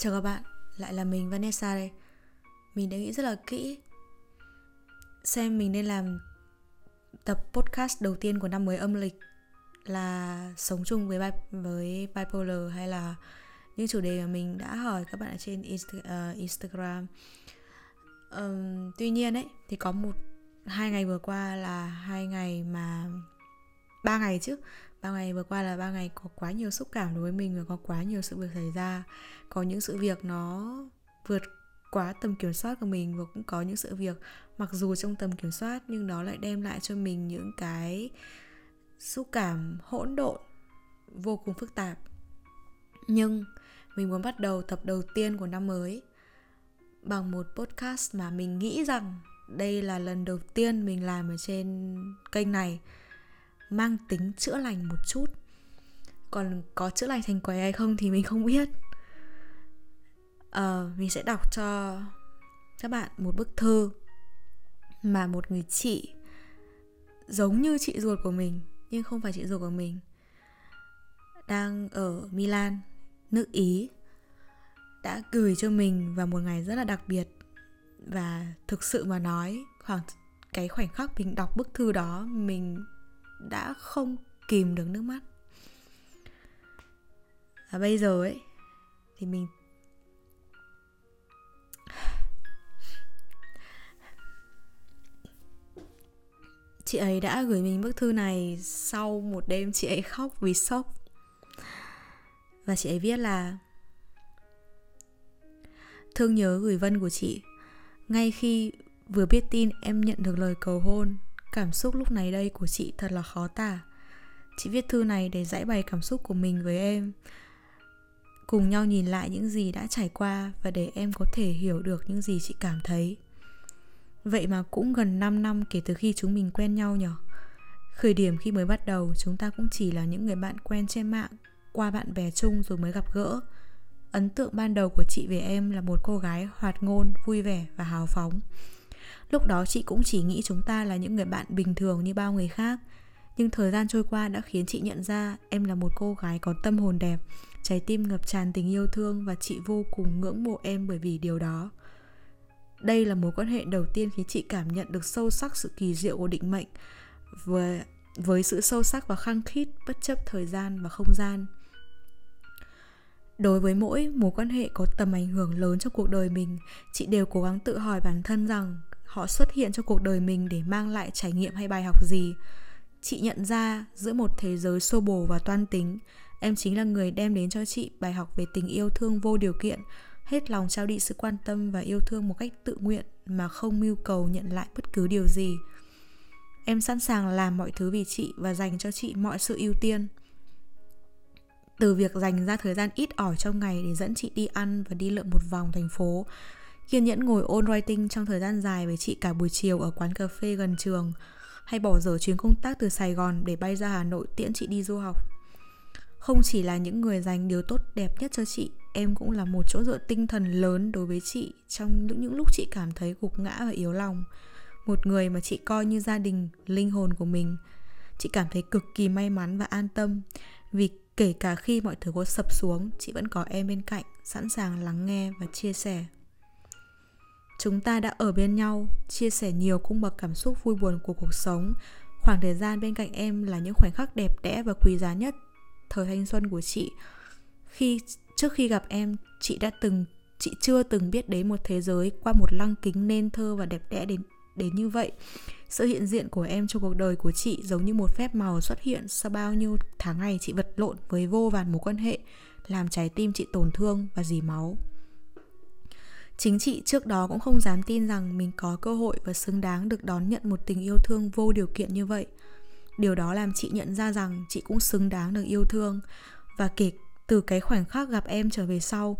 Chào các bạn, lại là mình Vanessa đây. Mình đã nghĩ rất là kỹ Xem mình nên làm tập podcast đầu tiên của năm mới âm lịch Là sống chung với, bi- với bipolar hay là những chủ đề mà mình đã hỏi các bạn ở trên Insta- uh, Instagram. Um, Tuy nhiên ấy, thì có một hai ngày vừa qua là hai ngày mà ba ngày chứ ba ngày vừa qua là ba ngày có quá nhiều xúc cảm đối với mình và có quá nhiều sự việc xảy ra. Có những sự việc nó vượt quá tầm kiểm soát của mình và cũng có những sự việc mặc dù trong tầm kiểm soát nhưng nó lại đem lại cho mình những cái xúc cảm hỗn độn, vô cùng phức tạp. Nhưng mình muốn bắt đầu tập đầu tiên của năm mới bằng một podcast mà mình nghĩ rằng đây là lần đầu tiên mình làm ở trên kênh này mang tính chữa lành một chút. Còn có chữa lành thành quái hay không thì mình không biết. Uh, mình sẽ đọc cho các bạn một bức thư mà một người chị giống như chị ruột của mình nhưng không phải chị ruột của mình đang ở Milan nước Ý đã gửi cho mình vào một ngày rất là đặc biệt và thực sự mà nói khoảng cái khoảnh khắc mình đọc bức thư đó mình đã không kìm được nước mắt. Và bây giờ ấy, thì mình chị ấy đã gửi mình bức thư này sau một đêm chị ấy khóc vì sốc. Và chị ấy viết là, thương nhớ gửi vân của chị, ngay khi vừa biết tin em nhận được lời cầu hôn cảm xúc lúc này đây của chị thật là khó tả. Chị viết thư này để giải bày cảm xúc của mình với em. Cùng nhau nhìn lại những gì đã trải qua và để em có thể hiểu được những gì chị cảm thấy. Vậy mà cũng gần 5 năm kể từ khi chúng mình quen nhau nhở. Khởi điểm khi mới bắt đầu chúng ta cũng chỉ là những người bạn quen trên mạng Qua bạn bè chung rồi mới gặp gỡ. Ấn tượng ban đầu của chị về em là một cô gái hoạt ngôn, vui vẻ và hào phóng. Lúc đó chị cũng chỉ nghĩ chúng ta là những người bạn bình thường như bao người khác Nhưng thời gian trôi qua đã khiến chị nhận ra em là một cô gái có tâm hồn đẹp Trái tim ngập tràn tình yêu thương và chị vô cùng ngưỡng mộ em bởi vì điều đó đây là mối quan hệ đầu tiên khiến chị cảm nhận được sâu sắc sự kỳ diệu của định mệnh với, với sự sâu sắc và khăng khít bất chấp thời gian và không gian. Đối với mỗi mối quan hệ có tầm ảnh hưởng lớn trong cuộc đời mình, chị đều cố gắng tự hỏi bản thân rằng họ xuất hiện trong cuộc đời mình để mang lại trải nghiệm hay bài học gì. Chị nhận ra giữa một thế giới xô bồ và toan tính, em chính là người đem đến cho chị bài học về tình yêu thương vô điều kiện, hết lòng trao đi sự quan tâm và yêu thương một cách tự nguyện mà không mưu cầu nhận lại bất cứ điều gì em sẵn sàng làm mọi thứ vì chị và dành cho chị mọi sự ưu tiên từ việc dành ra thời gian ít ỏi trong ngày để dẫn chị đi ăn và đi lượn một vòng thành phố kiên nhẫn ngồi ôn writing trong thời gian dài với chị cả buổi chiều ở quán cà phê gần trường hay bỏ dở chuyến công tác từ Sài Gòn để bay ra Hà Nội tiễn chị đi du học. Không chỉ là những người dành điều tốt đẹp nhất cho chị em cũng là một chỗ dựa tinh thần lớn đối với chị trong những, những lúc chị cảm thấy gục ngã và yếu lòng. Một người mà chị coi như gia đình linh hồn của mình. Chị cảm thấy cực kỳ may mắn và an tâm vì kể cả khi mọi thứ có sập xuống chị vẫn có em bên cạnh sẵn sàng lắng nghe và chia sẻ chúng ta đã ở bên nhau, chia sẻ nhiều cung bậc cảm xúc vui buồn của cuộc sống. Khoảng thời gian bên cạnh em là những khoảnh khắc đẹp đẽ và quý giá nhất thời thanh xuân của chị. Khi, trước khi gặp em, chị đã từng, chị chưa từng biết đến một thế giới qua một lăng kính nên thơ và đẹp đẽ đến đến như vậy. Sự hiện diện của em trong cuộc đời của chị giống như một phép màu xuất hiện sau bao nhiêu tháng ngày chị vật lộn với vô vàn mối quan hệ, làm trái tim chị tổn thương và dì máu chính chị trước đó cũng không dám tin rằng mình có cơ hội và xứng đáng được đón nhận một tình yêu thương vô điều kiện như vậy. Điều đó làm chị nhận ra rằng chị cũng xứng đáng được yêu thương. Và kể từ cái khoảnh khắc gặp em trở về sau,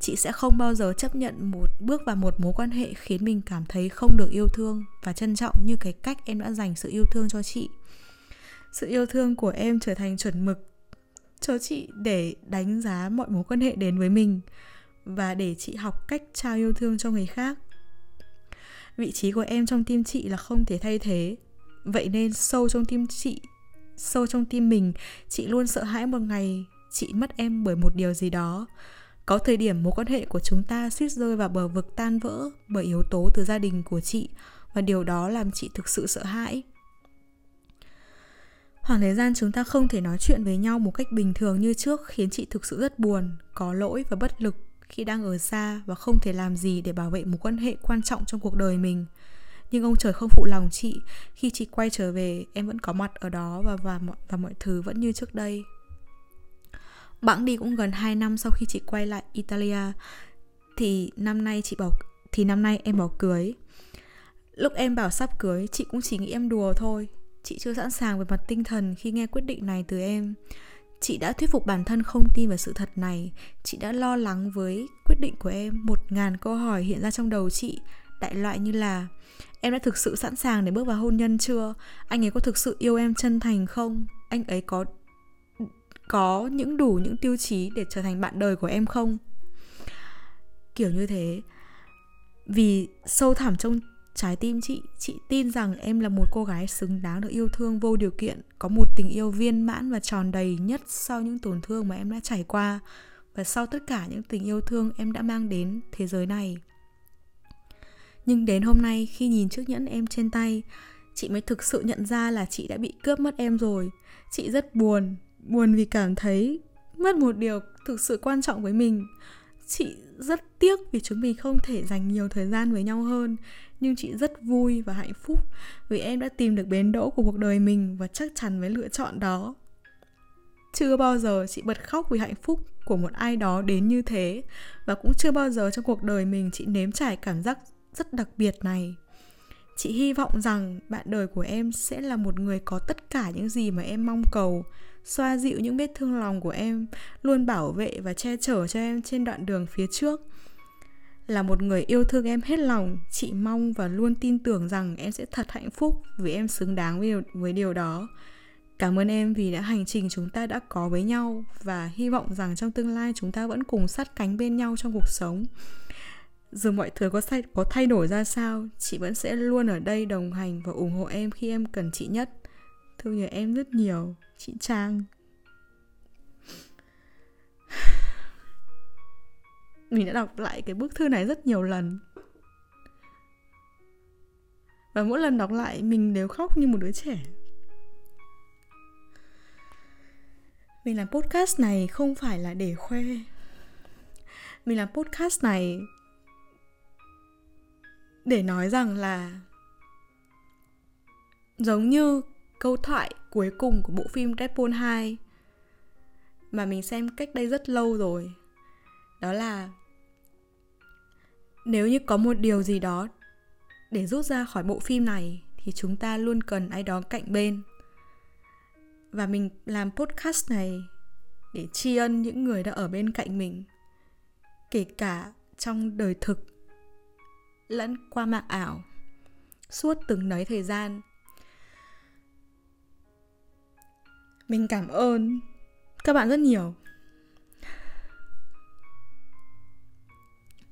chị sẽ không bao giờ chấp nhận một bước vào một mối quan hệ khiến mình cảm thấy không được yêu thương và trân trọng như cái cách em đã dành sự yêu thương cho chị. Sự yêu thương của em trở thành chuẩn mực cho chị để đánh giá mọi mối quan hệ đến với mình và để chị học cách trao yêu thương cho người khác. Vị trí của em trong tim chị là không thể thay thế. Vậy nên sâu trong tim chị, sâu trong tim mình, chị luôn sợ hãi một ngày chị mất em bởi một điều gì đó. Có thời điểm mối quan hệ của chúng ta suýt rơi vào bờ vực tan vỡ bởi yếu tố từ gia đình của chị và điều đó làm chị thực sự sợ hãi. Khoảng thời gian chúng ta không thể nói chuyện với nhau một cách bình thường như trước khiến chị thực sự rất buồn, có lỗi và bất lực khi đang ở xa và không thể làm gì để bảo vệ một quan hệ quan trọng trong cuộc đời mình. Nhưng ông trời không phụ lòng chị. Khi chị quay trở về, em vẫn có mặt ở đó và và và mọi thứ vẫn như trước đây. Bẵng đi cũng gần 2 năm sau khi chị quay lại Italia, thì năm nay chị bảo, thì năm nay em bảo cưới. Lúc em bảo sắp cưới, chị cũng chỉ nghĩ em đùa thôi. Chị chưa sẵn sàng về mặt tinh thần khi nghe quyết định này từ em chị đã thuyết phục bản thân không tin vào sự thật này. Chị đã lo lắng với quyết định của em. Một ngàn câu hỏi hiện ra trong đầu chị. Đại loại như là, em đã thực sự sẵn sàng để bước vào hôn nhân chưa? Anh ấy có thực sự yêu em chân thành không? Anh ấy có có những đủ những tiêu chí để trở thành bạn đời của em không? Kiểu như thế. Vì sâu thẳm trong trái tim chị chị tin rằng em là một cô gái xứng đáng được yêu thương vô điều kiện, có một tình yêu viên mãn và tròn đầy nhất sau những tổn thương mà em đã trải qua và sau tất cả những tình yêu thương em đã mang đến thế giới này. Nhưng đến hôm nay, khi nhìn chiếc nhẫn em trên tay, chị mới thực sự nhận ra là chị đã bị cướp mất em rồi. Chị rất buồn buồn vì cảm thấy mất một điều thực sự quan trọng với mình chị rất tiếc vì chúng mình không thể dành nhiều thời gian với nhau hơn. Nhưng chị rất vui và hạnh phúc vì em đã tìm được bến đỗ của cuộc đời mình và chắc chắn với lựa chọn đó. Chưa bao giờ chị bật khóc vì hạnh phúc của một ai đó đến như thế. Và cũng chưa bao giờ trong cuộc đời mình chị nếm trải cảm giác rất đặc biệt này. Chị hy vọng rằng bạn đời của em sẽ là một người có tất cả những gì mà em mong cầu xoa dịu những vết thương lòng của em luôn bảo vệ và che chở cho em trên đoạn đường phía trước. Là một người yêu thương em hết lòng chị mong và luôn tin tưởng rằng em sẽ thật hạnh phúc vì em xứng đáng với điều, với điều đó. Cảm ơn em vì đã hành trình chúng ta đã có với nhau và hy vọng rằng trong tương lai chúng ta vẫn cùng sát cánh bên nhau trong cuộc sống. Dù mọi thứ có thay, có thay đổi ra sao chị vẫn sẽ luôn ở đây đồng hành và ủng hộ em khi em cần chị nhất. Thương nhớ em rất nhiều chị trang. Mình đã đọc lại cái bức thư này rất nhiều lần. Và mỗi lần đọc lại, mình đều khóc như một đứa trẻ. Mình làm podcast này không phải là để khoe. Mình làm podcast này để nói rằng là giống như câu thoại cuối cùng của bộ phim Deadpool 2 mà mình xem cách đây rất lâu rồi. Đó là, nếu như có một điều gì đó để rút ra khỏi bộ phim này, thì chúng ta luôn cần ai đó cạnh bên. Và mình làm podcast này để tri ân những người đã ở bên cạnh mình. Kể cả trong đời thực, lẫn qua mạng ảo, suốt từng nấy thời gian mình cảm ơn các bạn rất nhiều.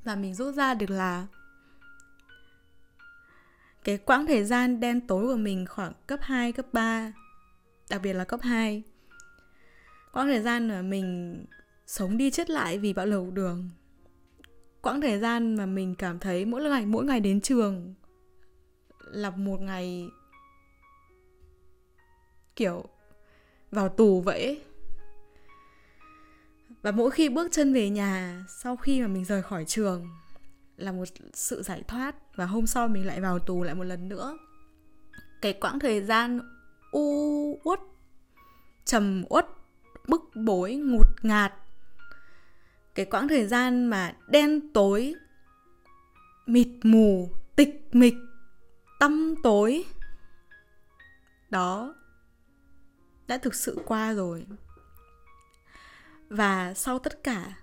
Và mình rút ra được là cái quãng thời gian đen tối của mình khoảng cấp 2, cấp 3 Đặc biệt là cấp 2 Quãng thời gian mà mình sống đi chết lại vì bạo lực đường. Quãng thời gian mà mình cảm thấy mỗi ngày mỗi ngày đến trường Là một ngày Kiểu vào tù vậy và mỗi khi bước chân về nhà, sau khi mà mình rời khỏi trường, là một sự giải thoát và hôm sau mình lại vào tù lại một lần nữa. Cái quãng thời gian u uất, trầm uất, bức bối, ngột ngạt, cái quãng thời gian mà đen tối, mịt mù, tịch mịch, tăm tối, đó đã thực sự qua rồi. Và sau tất cả,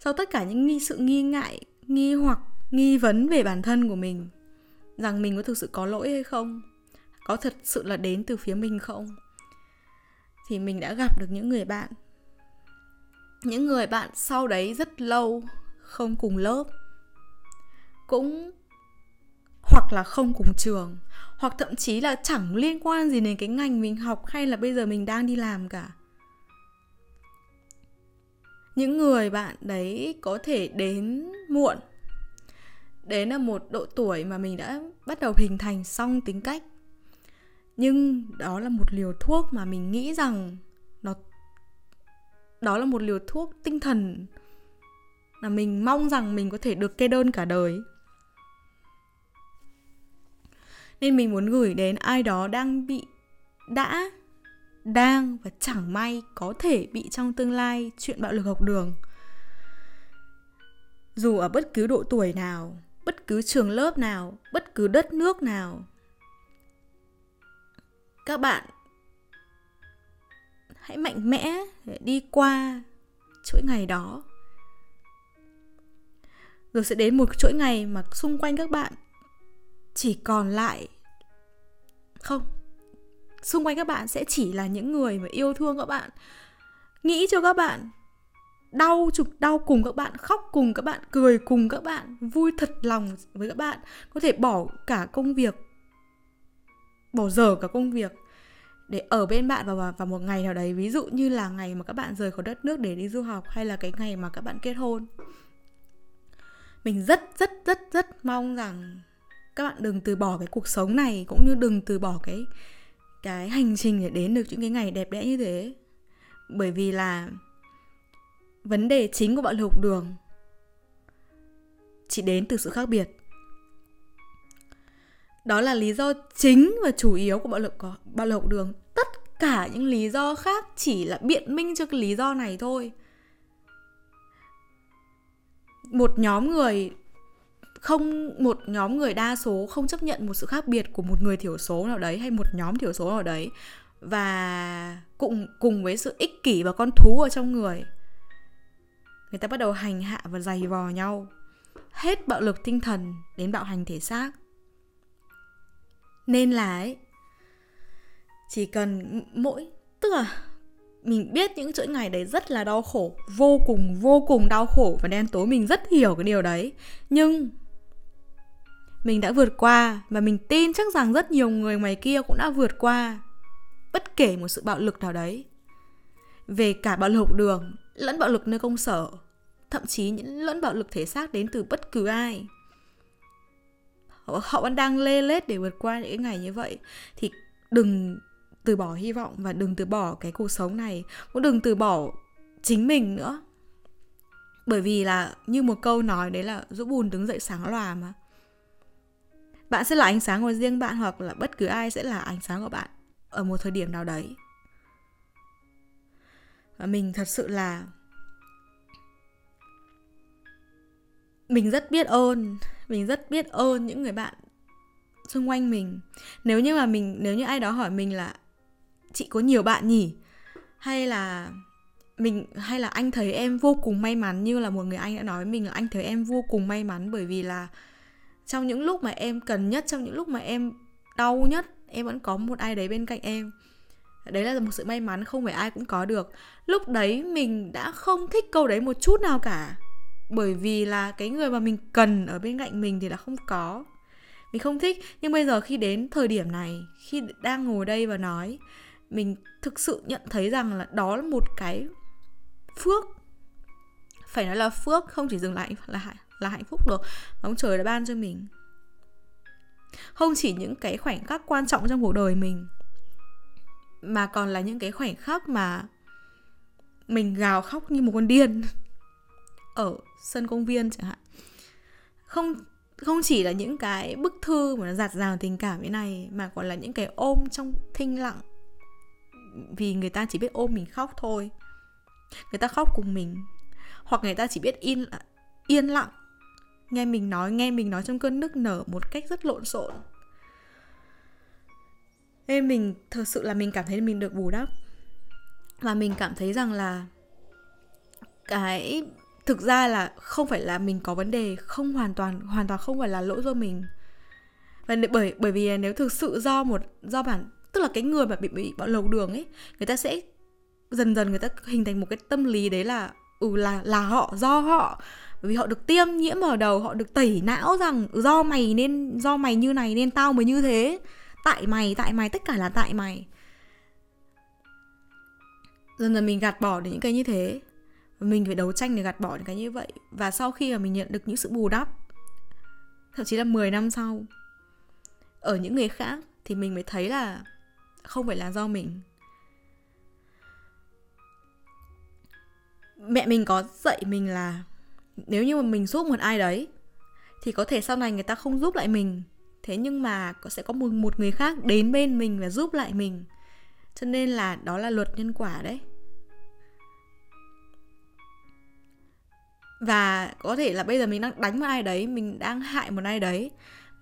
sau tất cả những nghi, sự nghi ngại, nghi hoặc, nghi vấn về bản thân của mình, rằng mình có thực sự có lỗi hay không, có thật sự là đến từ phía mình không, thì mình đã gặp được những người bạn. Những người bạn sau đấy rất lâu, không cùng lớp, cũng hoặc là không cùng trường hoặc thậm chí là chẳng liên quan gì đến cái ngành mình học hay là bây giờ mình đang đi làm cả. Những người bạn đấy có thể đến muộn. Đến là một độ tuổi mà mình đã bắt đầu hình thành xong tính cách. Nhưng đó là một liều thuốc mà mình nghĩ rằng nó, đó là một liều thuốc tinh thần là mình mong rằng mình có thể được kê đơn cả đời nên mình muốn gửi đến ai đó đang bị, đã, đang và chẳng may có thể bị trong tương lai chuyện bạo lực học đường. Dù ở bất cứ độ tuổi nào, bất cứ trường lớp nào, bất cứ đất nước nào, các bạn hãy mạnh mẽ để đi qua chuỗi ngày đó. Rồi sẽ đến một chuỗi ngày mà xung quanh các bạn chỉ còn lại không. Xung quanh các bạn sẽ chỉ là những người mà yêu thương các bạn. Nghĩ cho các bạn đau chụp đau cùng các bạn, khóc cùng các bạn, cười cùng các bạn, vui thật lòng với các bạn. Có thể bỏ cả công việc, bỏ dở cả công việc để ở bên bạn vào vào một ngày nào đấy. Ví dụ như là ngày mà các bạn rời khỏi đất nước để đi du học hay là cái ngày mà các bạn kết hôn. Mình rất rất rất rất mong rằng các bạn đừng từ bỏ cái cuộc sống này cũng như đừng từ bỏ cái cái hành trình để đến được những cái ngày đẹp đẽ như thế. Bởi vì là vấn đề chính của bạo lực đường chỉ đến từ sự khác biệt. Đó là lý do chính và chủ yếu của bạo lực có bạo lực học đường. Tất cả những lý do khác chỉ là biện minh cho cái lý do này thôi. Một nhóm người không một nhóm người đa số không chấp nhận một sự khác biệt của một người thiểu số nào đấy hay một nhóm thiểu số nào đấy và cùng cùng với sự ích kỷ và con thú ở trong người người ta bắt đầu hành hạ và giày vò nhau, hết bạo lực tinh thần đến bạo hành thể xác. Nên là ấy, chỉ cần mỗi, tức là mình biết những chuỗi ngày đấy rất là đau khổ, vô cùng vô cùng đau khổ và đen tối, mình rất hiểu cái điều đấy. Nhưng mình đã vượt qua và mình tin chắc rằng rất nhiều người ngoài kia cũng đã vượt qua bất kể một sự bạo lực nào đấy. Về cả bạo lực đường lẫn bạo lực nơi công sở thậm chí những lẫn bạo lực thể xác đến từ bất cứ ai. Họ, họ vẫn đang lê lết để vượt qua những ngày như vậy. Thì đừng từ bỏ hy vọng và đừng từ bỏ cái cuộc sống này. Cũng đừng từ bỏ chính mình nữa. Bởi vì là như một câu nói đấy là rũ bùn đứng dậy sáng lòa mà bạn sẽ là ánh sáng của riêng bạn hoặc là bất cứ ai sẽ là ánh sáng của bạn ở một thời điểm nào đấy. Và mình thật sự là mình rất biết ơn, mình rất biết ơn những người bạn xung quanh mình. Nếu như mà mình, nếu như ai đó hỏi mình là chị có nhiều bạn nhỉ? hay là mình, hay là anh thấy em vô cùng may mắn như là một người anh đã nói với mình là anh thấy em vô cùng may mắn bởi vì là trong những lúc mà em cần nhất, trong những lúc mà em đau nhất, em vẫn có một ai đấy bên cạnh em. Đấy là một sự may mắn không phải ai cũng có được. Lúc đấy mình đã không thích câu đấy một chút nào cả. Bởi vì là cái người mà mình cần ở bên cạnh mình thì là không có. Mình không thích. Nhưng bây giờ khi đến thời điểm này, khi đang ngồi đây và nói, mình thực sự nhận thấy rằng là đó là một cái phước. Phải nói là phước, không chỉ dừng lại là là hạnh phúc được mà ông trời đã ban cho mình không chỉ những cái khoảnh khắc quan trọng trong cuộc đời mình, mà còn là những cái khoảnh khắc mà mình gào khóc như một con điên ở sân công viên chẳng hạn. Không không chỉ là những cái bức thư mà nó giạt rào tình cảm như này, mà còn là những cái ôm trong thinh lặng. Vì người ta chỉ biết ôm mình khóc thôi. Người ta khóc cùng mình, hoặc người ta chỉ biết yên yên lặng nghe mình nói, nghe mình nói trong cơn nức nở một cách rất lộn xộn. Nên mình thật sự là mình cảm thấy mình được bù đắp. Và mình cảm thấy rằng là cái, thực ra là không phải là mình có vấn đề, không hoàn toàn hoàn toàn không phải là lỗi do mình. Và bởi bởi vì nếu thực sự do một, do bản, tức là cái người mà bị bị bạo lầu đường ấy, người ta sẽ dần dần người ta hình thành một cái tâm lý đấy là ừ là là họ, do họ bởi vì họ được tiêm nhiễm vào đầu, họ được tẩy não rằng ừ, do mày nên, do mày như này nên tao mới như thế. Tại mày tại mày, tất cả là tại mày. Dần dần mình gạt bỏ được những cái như thế. Mình phải đấu tranh để gạt bỏ những cái như vậy. Và sau khi mà mình nhận được những sự bù đắp, thậm chí là 10 năm sau, ở những người khác thì mình mới thấy là không phải là do mình. Mẹ mình có dạy mình là nếu như mà mình giúp một ai đấy, thì có thể sau này người ta không giúp lại mình. Thế nhưng mà có sẽ có một một người khác đến bên mình và giúp lại mình. Cho nên là đó là luật nhân quả đấy. Và có thể là bây giờ mình đang đánh một ai đấy, mình đang hại một ai đấy,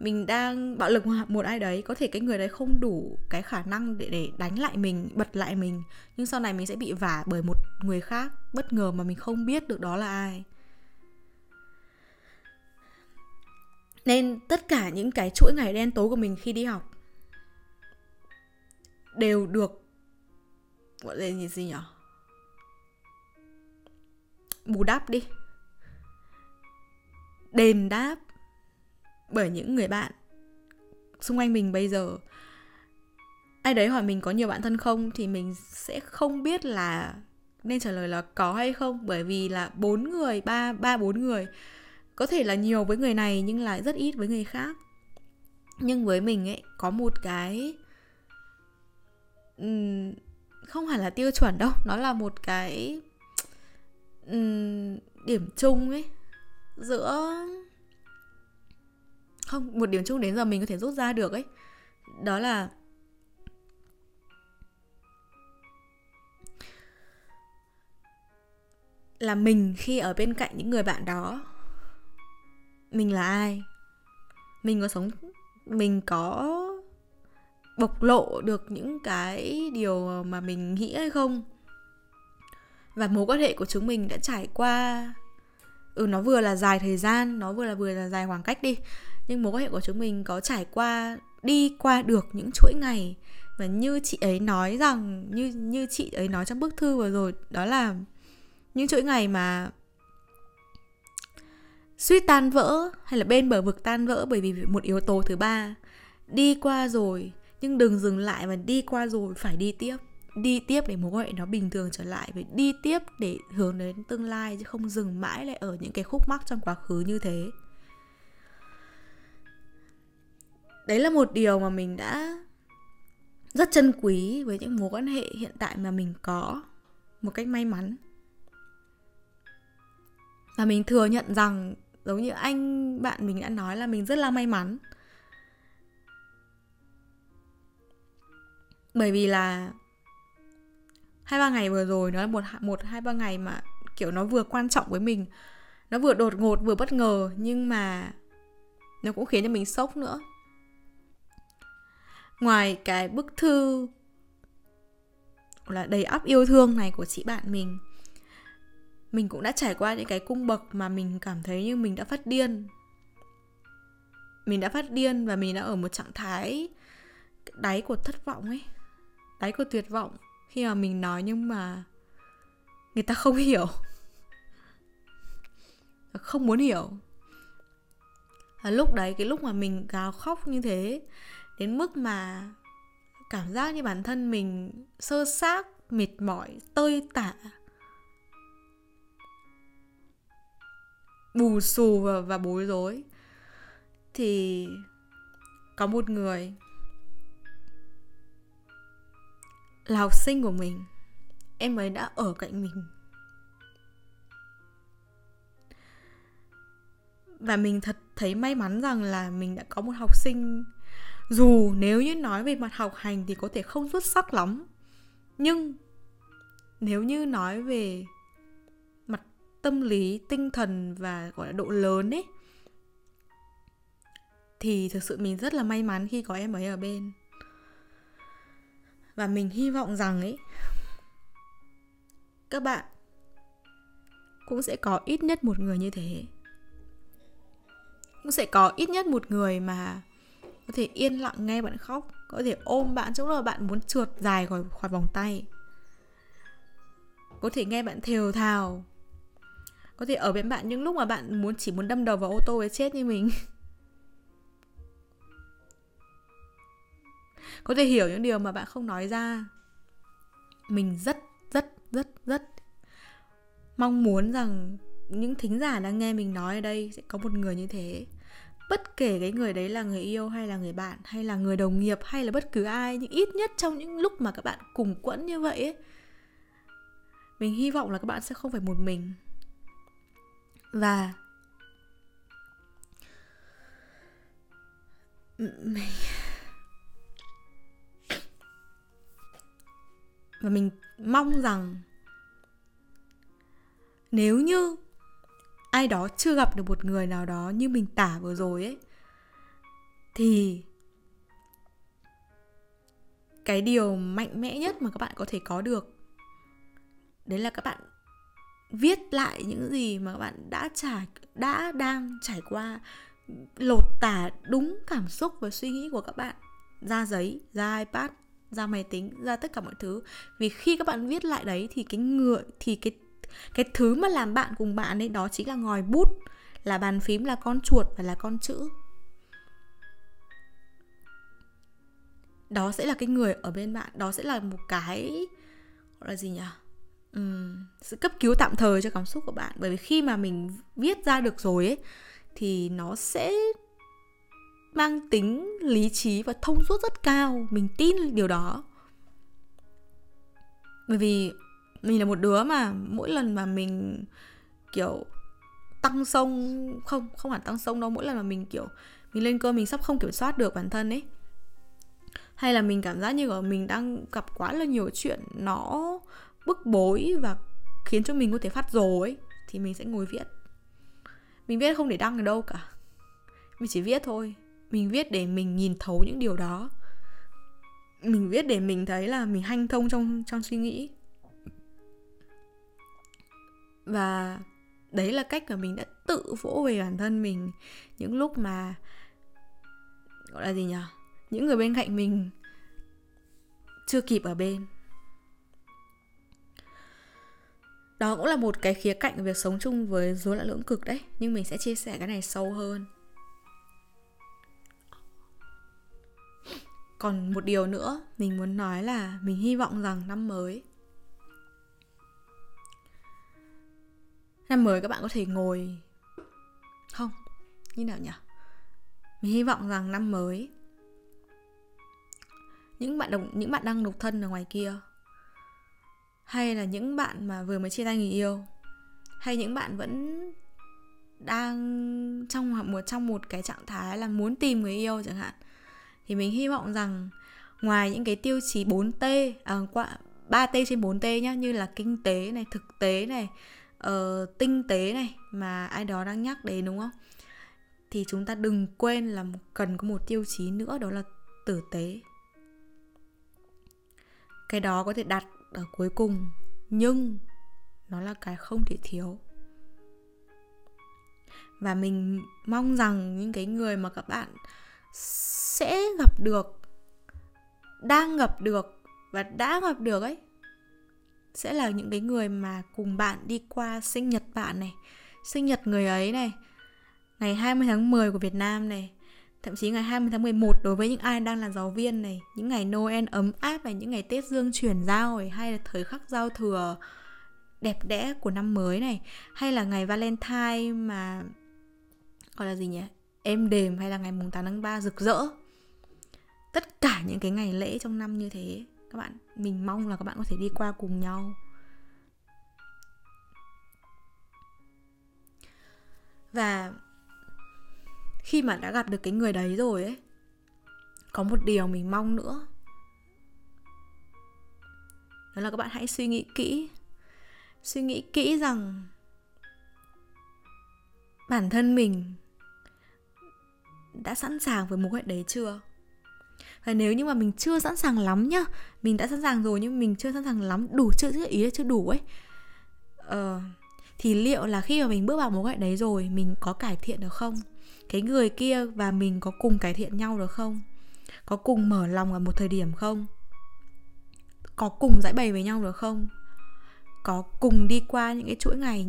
mình đang bạo lực một ai đấy, có thể cái người đấy không đủ cái khả năng để để đánh lại mình, bật lại mình. Nhưng sau này mình sẽ bị vả bởi một người khác, bất ngờ mà mình không biết được đó là ai. Nên tất cả những cái chuỗi ngày đen tối của mình khi đi học đều được, gọi là gì nhỉ bù đắp đi. Đền đáp bởi những người bạn xung quanh mình bây giờ. Ai đấy hỏi mình có nhiều bạn thân không thì mình sẽ không biết là nên trả lời là có hay không, bởi vì là bốn người, ba ba, bốn người có thể là nhiều với người này nhưng lại rất ít với người khác. Nhưng với mình ấy, có một cái không hẳn là tiêu chuẩn đâu. Nó là một cái điểm chung ấy. Giữa, không, một điểm chung đến giờ mình có thể rút ra được ấy. Đó là là mình khi ở bên cạnh những người bạn đó mình là ai? Mình có sống, mình có bộc lộ được những cái điều mà mình nghĩ hay không? Và mối quan hệ của chúng mình đã trải qua ừ nó vừa là dài thời gian, nó vừa là vừa là dài khoảng cách đi, nhưng mối quan hệ của chúng mình có trải qua, đi qua được những chuỗi ngày. Và như chị ấy nói rằng, như như chị ấy nói trong bức thư vừa rồi, đó là những chuỗi ngày mà suýt tan vỡ hay là bên bờ vực tan vỡ bởi vì một yếu tố thứ ba. Đi qua rồi, nhưng đừng dừng lại và đi qua rồi, phải đi tiếp. Đi tiếp để mối quan hệ nó bình thường trở lại và đi tiếp để hướng đến tương lai chứ không dừng mãi lại ở những cái khúc mắc trong quá khứ như thế. Đấy là một điều mà mình đã rất chân quý với những mối quan hệ hiện tại mà mình có, một cách may mắn. Và mình thừa nhận rằng giống như anh, bạn mình đã nói là mình rất là may mắn. Bởi vì là hai ba ngày vừa rồi, nó là một một, hai ba ngày mà kiểu nó vừa quan trọng với mình. Nó vừa đột ngột, vừa bất ngờ, nhưng mà nó cũng khiến cho mình sốc nữa. Ngoài cái bức thư là đầy ắp yêu thương này của chị bạn mình mình cũng đã trải qua những cái cung bậc mà mình cảm thấy như mình đã phát điên. Mình đã phát điên và mình đã ở một trạng thái đáy của thất vọng ấy, đáy của tuyệt vọng. Khi mà mình nói nhưng mà người ta không hiểu. Không muốn hiểu. Và lúc đấy, cái lúc mà mình gào khóc như thế, đến mức mà cảm giác như bản thân mình sơ xác, mệt mỏi, tơi tả. Bù xù và, và bối rối. Thì có một người là học sinh của mình. Em ấy đã ở cạnh mình. Và mình thật thấy may mắn rằng là mình đã có một học sinh. Dù nếu như nói về mặt học hành thì có thể không xuất sắc lắm. Nhưng nếu như nói về tâm lý, tinh thần và, gọi là, độ lớn ấy, thì thực sự mình rất là may mắn khi có em ấy ở bên. Và mình hy vọng rằng ấy, các bạn cũng sẽ có ít nhất một người như thế. Cũng sẽ có ít nhất một người mà có thể yên lặng nghe bạn khóc, có thể ôm bạn trong lúc bạn muốn trượt dài khỏi khỏi vòng tay. Có thể nghe bạn thều thào có thể ở bên bạn những lúc mà bạn muốn, chỉ muốn đâm đầu vào ô tô với chết như mình. Có thể hiểu những điều mà bạn không nói ra. Mình rất rất rất rất mong muốn rằng những thính giả đang nghe mình nói ở đây sẽ có một người như thế. Bất kể cái người đấy là người yêu hay là người bạn, hay là người đồng nghiệp, hay là bất cứ ai, nhưng ít nhất trong những lúc mà các bạn cùng quẫn như vậy ấy, mình hy vọng là các bạn sẽ không phải một mình và mình và mình mong rằng nếu như ai đó chưa gặp được một người nào đó như mình tả vừa rồi ấy, thì cái điều mạnh mẽ nhất mà các bạn có thể có được, đấy là các bạn viết lại những gì mà các bạn đã trải, đã đang trải qua, lột tả đúng cảm xúc và suy nghĩ của các bạn. Ra giấy, ra ipad, ra máy tính, ra tất cả mọi thứ. Vì khi các bạn viết lại đấy thì cái người thì cái cái thứ mà làm bạn cùng bạn ấy, đó chính là ngòi bút, là bàn phím, là con chuột và là con chữ. Đó sẽ là cái người ở bên bạn, đó sẽ là một cái, gọi là gì nhỉ? Um, sự cấp cứu tạm thời cho cảm xúc của bạn. Bởi vì khi mà mình viết ra được rồi ấy thì nó sẽ mang tính lý trí và thông suốt rất cao. Mình tin điều đó. Bởi vì mình là một đứa mà mỗi lần mà mình kiểu tăng sông không không hẳn tăng sông đâu. Mỗi lần mà mình kiểu mình lên cơ mình sắp không kiểm soát được bản thân ấy hay là mình cảm giác như là mình đang gặp quá là nhiều chuyện nó bức bối và khiến cho mình có thể phát rồ ấy, thì mình sẽ ngồi viết. Mình viết không để đăng ở đâu cả. Mình chỉ viết thôi. Mình viết để mình nhìn thấu những điều đó. Mình viết để mình thấy là mình hanh thông trong trong suy nghĩ. Và đấy là cách mà mình đã tự vỗ về bản thân mình những lúc mà, gọi là gì nhỉ? Những người bên cạnh mình chưa kịp ở bên. Đó cũng là một cái khía cạnh của việc sống chung với rối loạn lưỡng cực đấy, nhưng mình sẽ chia sẻ cái này sâu hơn. Còn một điều nữa mình muốn nói là mình hy vọng rằng năm mới năm mới các bạn có thể ngồi, không, như nào nhỉ? Mình hy vọng rằng năm mới, những bạn đồng, những bạn đang độc thân ở ngoài kia hay là những bạn mà vừa mới chia tay người yêu hay những bạn vẫn đang trong một trong một cái trạng thái là muốn tìm người yêu chẳng hạn thì mình hy vọng rằng ngoài những cái tiêu chí 4T à, qua 3T trên 4T nhá như là kinh tế này, thực tế này, uh, tinh tế này mà ai đó đang nhắc đến đúng không? Thì chúng ta đừng quên là cần có một tiêu chí nữa đó là tử tế. Cái đó có thể đặt ở cuối cùng, nhưng nó là cái không thể thiếu. Và mình mong rằng những cái người mà các bạn sẽ gặp được, đang gặp được và đã gặp được ấy, sẽ là những cái người mà cùng bạn đi qua sinh nhật bạn này, sinh nhật người ấy này. Ngày 20 tháng 10 của Việt Nam này thậm chí ngày 20 tháng 11 đối với những ai đang là giáo viên này, những ngày Noel ấm áp và những ngày Tết Dương chuyển giao này, hay là thời khắc giao thừa đẹp đẽ của năm mới này, hay là ngày Valentine mà, gọi là gì nhỉ Em đềm, hay là ngày mùng 8 tháng 3 rực rỡ. Tất cả những cái ngày lễ trong năm như thế, các bạn, mình mong là các bạn có thể đi qua cùng nhau. Và khi mà đã gặp được cái người đấy rồi ấy có một điều mình mong nữa. Đó là các bạn hãy suy nghĩ kỹ suy nghĩ kỹ rằng bản thân mình đã sẵn sàng với mối quan hệ đấy chưa? Và nếu như mà mình chưa sẵn sàng lắm nhá mình đã sẵn sàng rồi nhưng mình chưa sẵn sàng lắm đủ chưa ý là chưa đủ ấy ờ, thì liệu là khi mà mình bước vào mối quan hệ đấy rồi mình có cải thiện được không? Cái người kia và mình có cùng cải thiện nhau được không? Có cùng mở lòng ở một thời điểm không? Có cùng giải bày với nhau được không? Có cùng đi qua những cái chuỗi ngày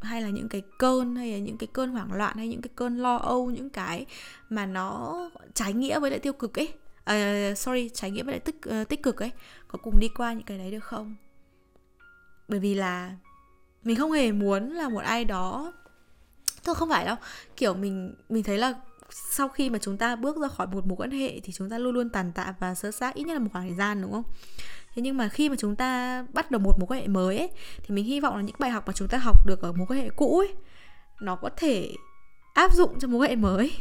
hay là những cái cơn hay là những cái cơn hoảng loạn hay những cái cơn lo âu những cái mà nó trái nghĩa với lại tiêu cực ấy? Uh, sorry trái nghĩa với lại tích uh, tích cực ấy. Có cùng đi qua những cái đấy được không? Bởi vì là mình không hề muốn là một ai đó thôi, không phải đâu. Kiểu mình mình thấy là sau khi mà chúng ta bước ra khỏi một mối quan hệ thì chúng ta luôn luôn tàn tạ và sơ xác ít nhất là một khoảng thời gian, đúng không? Thế nhưng mà khi mà chúng ta bắt đầu một mối quan hệ mới ấy, thì mình hy vọng là những bài học mà chúng ta học được ở mối quan hệ cũ ấy, nó có thể áp dụng cho mối quan hệ mới.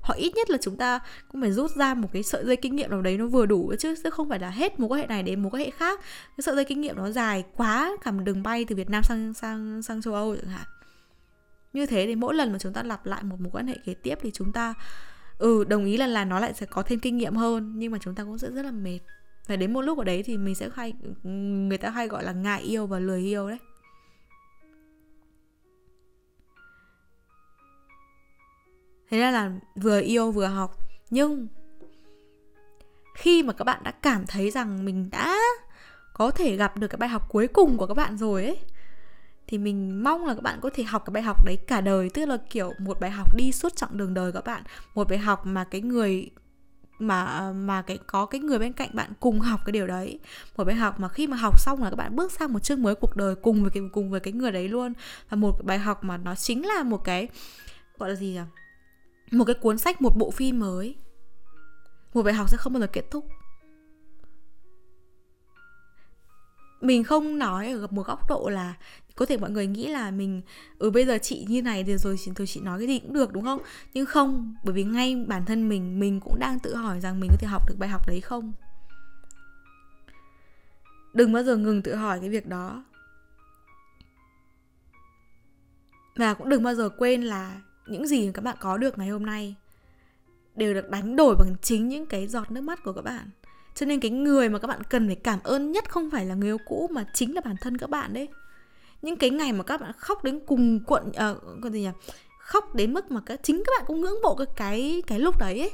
Hoặc ít nhất là chúng ta cũng phải rút ra một cái sợi dây kinh nghiệm nào đấy nó vừa đủ chứ chứ không phải là hết mối quan hệ này đến mối quan hệ khác. Cái sợi dây kinh nghiệm nó dài quá cả một đường bay từ Việt Nam sang sang sang châu Âu chẳng hạn như thế thì mỗi lần mà chúng ta lặp lại một mối quan hệ kế tiếp thì chúng ta ừ đồng ý là là nó lại sẽ có thêm kinh nghiệm hơn, nhưng mà chúng ta cũng sẽ rất là mệt. Và đến một lúc ở đấy thì mình sẽ hay, người ta hay gọi là ngại yêu và lười yêu đấy. Thế nên là vừa yêu vừa học. Nhưng khi mà các bạn đã cảm thấy rằng mình đã có thể gặp được cái bài học cuối cùng của các bạn rồi ấy thì mình mong là các bạn có thể học cái bài học đấy cả đời, tức là, kiểu, một bài học đi suốt chặng đường đời các bạn. Một bài học mà cái người mà mà cái, có cái người bên cạnh bạn cùng học cái điều đấy. Một bài học mà khi mà học xong là các bạn bước sang một chương mới cuộc đời cùng với cái, cùng với cái người đấy luôn. Và một bài học mà nó chính là một cái, gọi là gì nhỉ? Một cái cuốn sách, một bộ phim mới. Một bài học sẽ không bao giờ kết thúc. Mình không nói ở một góc độ là có thể mọi người nghĩ là mình ừ bây giờ chị như này thì rồi tôi chị nói cái gì cũng được, đúng không? Nhưng không, bởi vì ngay bản thân mình mình cũng đang tự hỏi rằng mình có thể học được bài học đấy không? Đừng bao giờ ngừng tự hỏi cái việc đó. Và cũng đừng bao giờ quên là những gì các bạn có được ngày hôm nay đều được đánh đổi bằng chính những cái giọt nước mắt của các bạn. Cho nên cái người mà các bạn cần phải cảm ơn nhất không phải là người yêu cũ mà chính là bản thân các bạn đấy những cái ngày mà các bạn khóc đến cùng cuộn uh, con gì nhỉ? Khóc đến mức mà các chính các bạn cũng ngưỡng mộ cái cái cái lúc đấy ấy.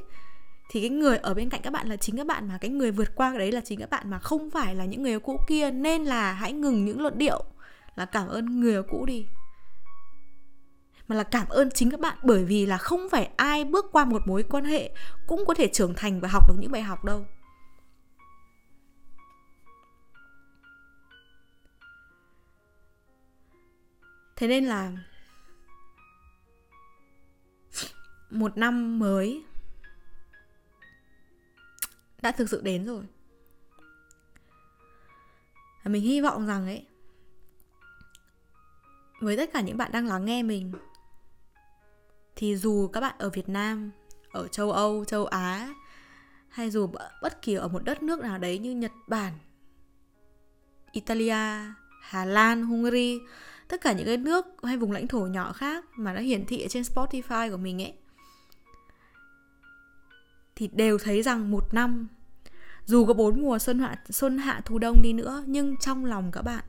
Thì cái người ở bên cạnh các bạn là chính các bạn mà cái người vượt qua cái đấy là chính các bạn mà. Không phải là những người yêu cũ kia nên là hãy ngừng những luận điệu là cảm ơn người yêu cũ đi. Mà là cảm ơn chính các bạn bởi vì là không phải ai bước qua một mối quan hệ cũng có thể trưởng thành và học được những bài học đâu. Thế nên là một năm mới đã thực sự đến rồi. Và mình hy vọng rằng ấy với tất cả những bạn đang lắng nghe mình thì dù các bạn ở Việt Nam, ở châu Âu, châu Á hay dù bất kỳ ở một đất nước nào đấy như Nhật Bản, Italia, Hà Lan, Hungary tất cả những cái nước hay vùng lãnh thổ nhỏ khác mà nó hiển thị ở trên Spotify của mình ấy, thì đều thấy rằng một năm, dù có bốn mùa xuân hạ xuân hạ thu đông đi nữa, nhưng trong lòng các bạn,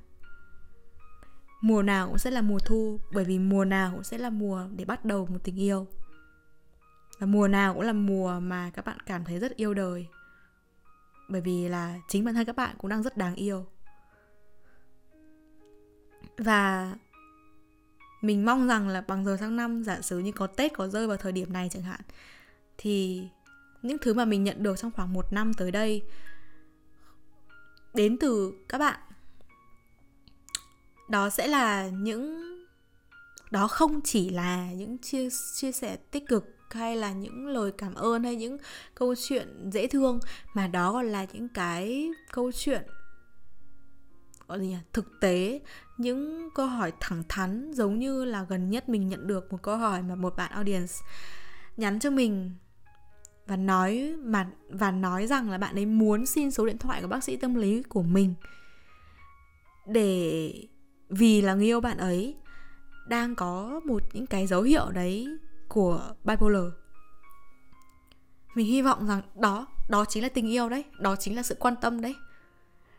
mùa nào cũng sẽ là mùa thu, bởi vì mùa nào cũng sẽ là mùa để bắt đầu một tình yêu. Và mùa nào cũng là mùa mà các bạn cảm thấy rất yêu đời, bởi vì là chính bản thân các bạn cũng đang rất đáng yêu và mình mong rằng là bằng giờ sang năm, giả sử như có tết, có rơi vào thời điểm này chẳng hạn, thì những thứ mà mình nhận được trong khoảng một năm tới đây đến từ các bạn, đó sẽ là những, đó không chỉ là những chia chia sẻ tích cực hay là những lời cảm ơn hay những câu chuyện dễ thương, mà đó còn là những cái câu chuyện gì thực tế. Những câu hỏi thẳng thắn giống như là gần nhất mình nhận được một câu hỏi mà một bạn audience nhắn cho mình và nói mà, và nói rằng là bạn ấy muốn xin số điện thoại của bác sĩ tâm lý của mình. Để vì là người yêu bạn ấy đang có một những cái dấu hiệu đấy của bipolar. Mình hy vọng rằng đó đó chính là tình yêu đấy. Đó chính là sự quan tâm đấy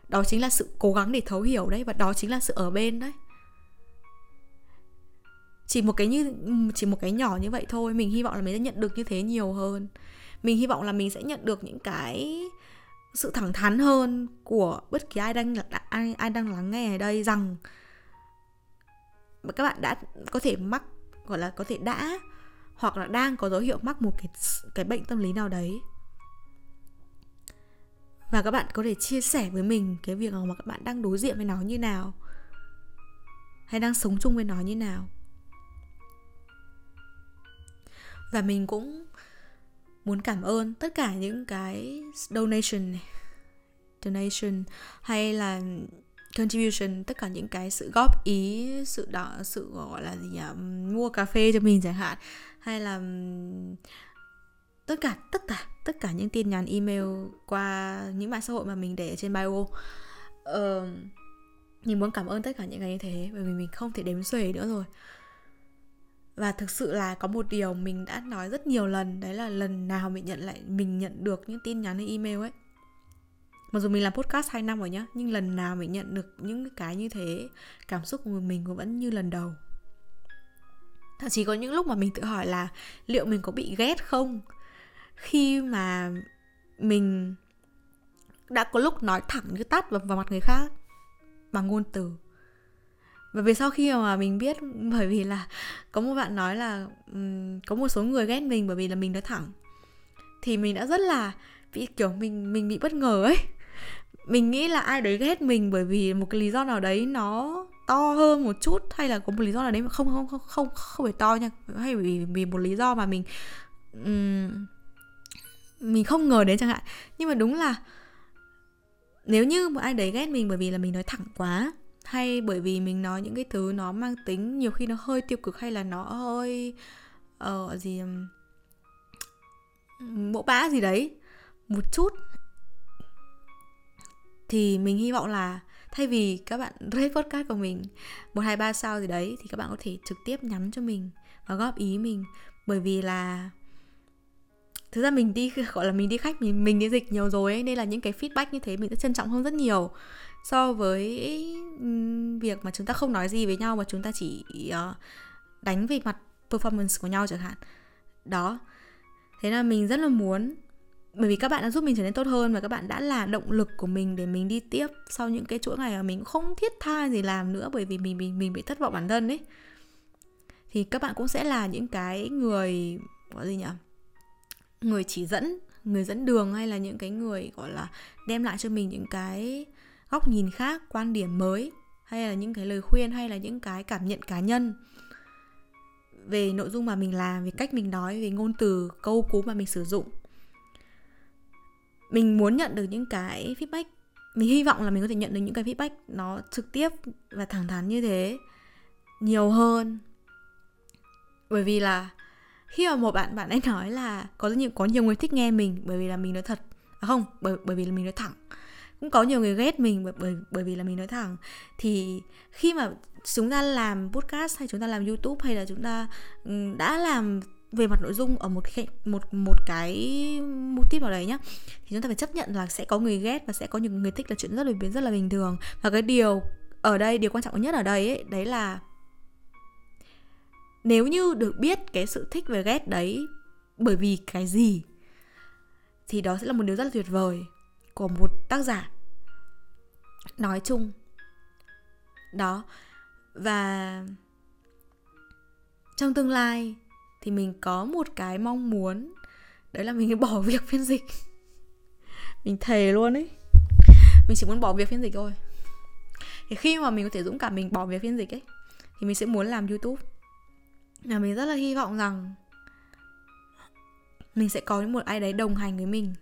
đó chính là sự cố gắng để thấu hiểu đấy, và đó chính là sự ở bên đấy. Chỉ một cái như, chỉ một cái nhỏ như vậy thôi, mình hy vọng là mình sẽ nhận được như thế nhiều hơn. Mình hy vọng là mình sẽ nhận được những cái sự thẳng thắn hơn của bất kỳ ai đang ai ai đang lắng nghe ở đây rằng các bạn đã có thể mắc, gọi là có thể đã hoặc là đang có dấu hiệu mắc một cái cái bệnh tâm lý nào đấy và các bạn có thể chia sẻ với mình cái việc mà các bạn đang đối diện với nó như nào? Hay đang sống chung với nó như nào? Và mình cũng muốn cảm ơn tất cả những cái donation này, donation hay là contribution, tất cả những cái sự góp ý, sự đó sự, gọi là gì nhỉ, mua cà phê cho mình chẳng hạn, hay là tất cả tất cả tất cả những tin nhắn email qua những mạng xã hội mà mình để ở trên bio. Uh, mình muốn cảm ơn tất cả những cái như thế bởi vì mình không thể đếm xuể nữa rồi. Và thực sự là có một điều mình đã nói rất nhiều lần đấy là lần nào mình nhận lại mình nhận được những tin nhắn hay email ấy. Mặc dù mình làm podcast 2 năm rồi nhá nhưng lần nào mình nhận được những cái như thế cảm xúc của mình cũng vẫn như lần đầu. Thậm chí có những lúc mà mình tự hỏi là liệu mình có bị ghét không? Khi mà mình đã có lúc nói thẳng như tắt vào, vào mặt người khác bằng ngôn từ. Và vì sau khi mà mình biết bởi vì là có một bạn nói là um, có một số người ghét mình bởi vì là mình nói thẳng thì mình đã rất là bị kiểu mình mình bị bất ngờ ấy. Mình nghĩ là ai đấy ghét mình bởi vì một cái lý do nào đấy nó to hơn một chút hay là có một lý do nào đấy mà không không không không không phải to nha hay vì vì một lý do mà mình um, mình không ngờ đến chẳng hạn. Nhưng mà đúng là nếu như một ai đấy ghét mình bởi vì là mình nói thẳng quá hay bởi vì mình nói những cái thứ nó mang tính nhiều khi nó hơi tiêu cực hay là nó hơi ờ uh, gì mẫu bã gì đấy một chút thì mình hy vọng là thay vì các bạn rate podcast của mình một hai ba sao gì đấy thì các bạn có thể trực tiếp nhắn cho mình và góp ý mình. Bởi vì là thực ra mình đi gọi là mình đi khách mình mình đi dịch nhiều rồi ấy nên là những cái feedback như thế mình sẽ trân trọng hơn rất nhiều. So với việc mà chúng ta không nói gì với nhau mà chúng ta chỉ uh, đánh về mặt performance của nhau chẳng hạn. Đó. Thế là mình rất là muốn bởi vì các bạn đã giúp mình trở nên tốt hơn và các bạn đã là động lực của mình để mình đi tiếp sau những cái chuỗi ngày mà mình không thiết tha gì làm nữa bởi vì mình mình mình bị thất vọng bản thân ấy. Thì các bạn cũng sẽ là những cái người gọi gì nhỉ? Người chỉ dẫn, người dẫn đường hay là những cái người, gọi là, đem lại cho mình những cái góc nhìn khác, quan điểm mới, hay là những cái lời khuyên, hay là những cái cảm nhận cá nhân về nội dung mà mình làm, về cách mình nói, về ngôn từ, câu cú mà mình sử dụng. Mình muốn nhận được những cái feedback, mình hy vọng là mình có thể nhận được những cái feedback nó trực tiếp và thẳng thắn như thế, nhiều hơn. Bởi vì là khi mà một bạn bạn ấy nói là có rất nhiều có nhiều người thích nghe mình bởi vì là mình nói thật. À không bởi bởi vì là mình nói thẳng. Cũng có nhiều người ghét mình bởi bởi bởi vì là mình nói thẳng. Thì khi mà chúng ta làm podcast hay chúng ta làm youtube hay là chúng ta ừ, đã làm về mặt nội dung ở một cái, một một cái mục tiêu nào đấy nhá thì chúng ta phải chấp nhận là sẽ có người ghét và sẽ có những người thích là chuyện rất là biến rất là bình thường. Và cái điều ở đây điều quan trọng nhất ở đây ấy đấy là nếu như được biết cái sự thích và ghét đấy bởi vì cái gì, thì đó sẽ là một điều rất là tuyệt vời của một tác giả nói chung. Đó, và trong tương lai thì mình có một cái mong muốn, đấy là mình bỏ việc phiên dịch. Mình thề luôn ấy. Mình chỉ muốn bỏ việc phiên dịch thôi. Thì khi mà mình có thể dũng cảm mình bỏ việc phiên dịch ấy, thì mình sẽ muốn làm youtube là mình rất là hy vọng rằng mình sẽ có một ai đấy đồng hành với mình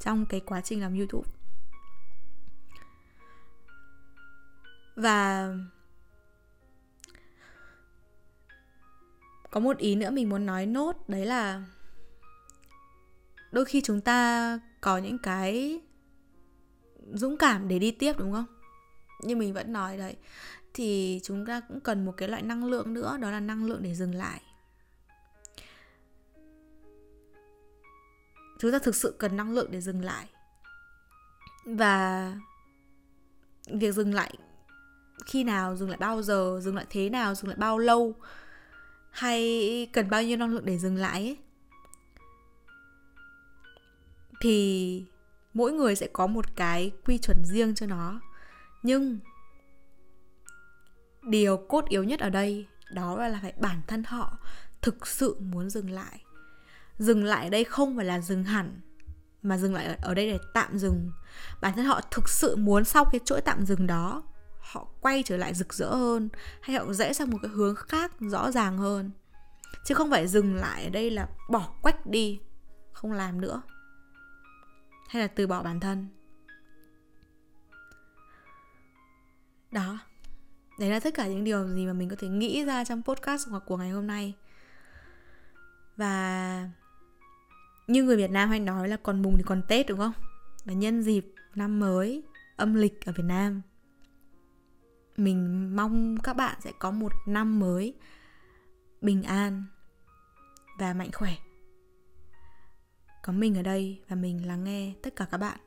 trong cái quá trình làm youtube. Và có một ý nữa mình muốn nói nốt, đấy là đôi khi chúng ta có những cái dũng cảm để đi tiếp, đúng không? Như mình vẫn nói đấy thì chúng ta cũng cần một cái loại năng lượng nữa, đó là năng lượng để dừng lại. Chúng ta thực sự cần năng lượng để dừng lại. Và việc dừng lại khi nào, dừng lại bao giờ, dừng lại thế nào, dừng lại bao lâu, hay cần bao nhiêu năng lượng để dừng lại ấy, thì mỗi người sẽ có một cái quy chuẩn riêng cho nó. Nhưng điều cốt yếu nhất ở đây, đó là phải bản thân họ thực sự muốn dừng lại. Dừng lại ở đây không phải là dừng hẳn, mà dừng lại ở đây để tạm dừng. Bản thân họ thực sự muốn sau cái chuỗi tạm dừng đó, họ quay trở lại rực rỡ hơn, hay họ rẽ sang một cái hướng khác rõ ràng hơn. Chứ không phải dừng lại ở đây là bỏ quách đi, không làm nữa. Hay là từ bỏ bản thân. Đó đấy là tất cả những điều gì mà mình có thể nghĩ ra trong podcast hoặc của ngày hôm nay. Và như người Việt Nam hay nói là còn mùng thì còn Tết, đúng không? Và nhân dịp năm mới, âm lịch ở Việt Nam, mình mong các bạn sẽ có một năm mới bình an và mạnh khỏe. Có mình ở đây và mình lắng nghe tất cả các bạn.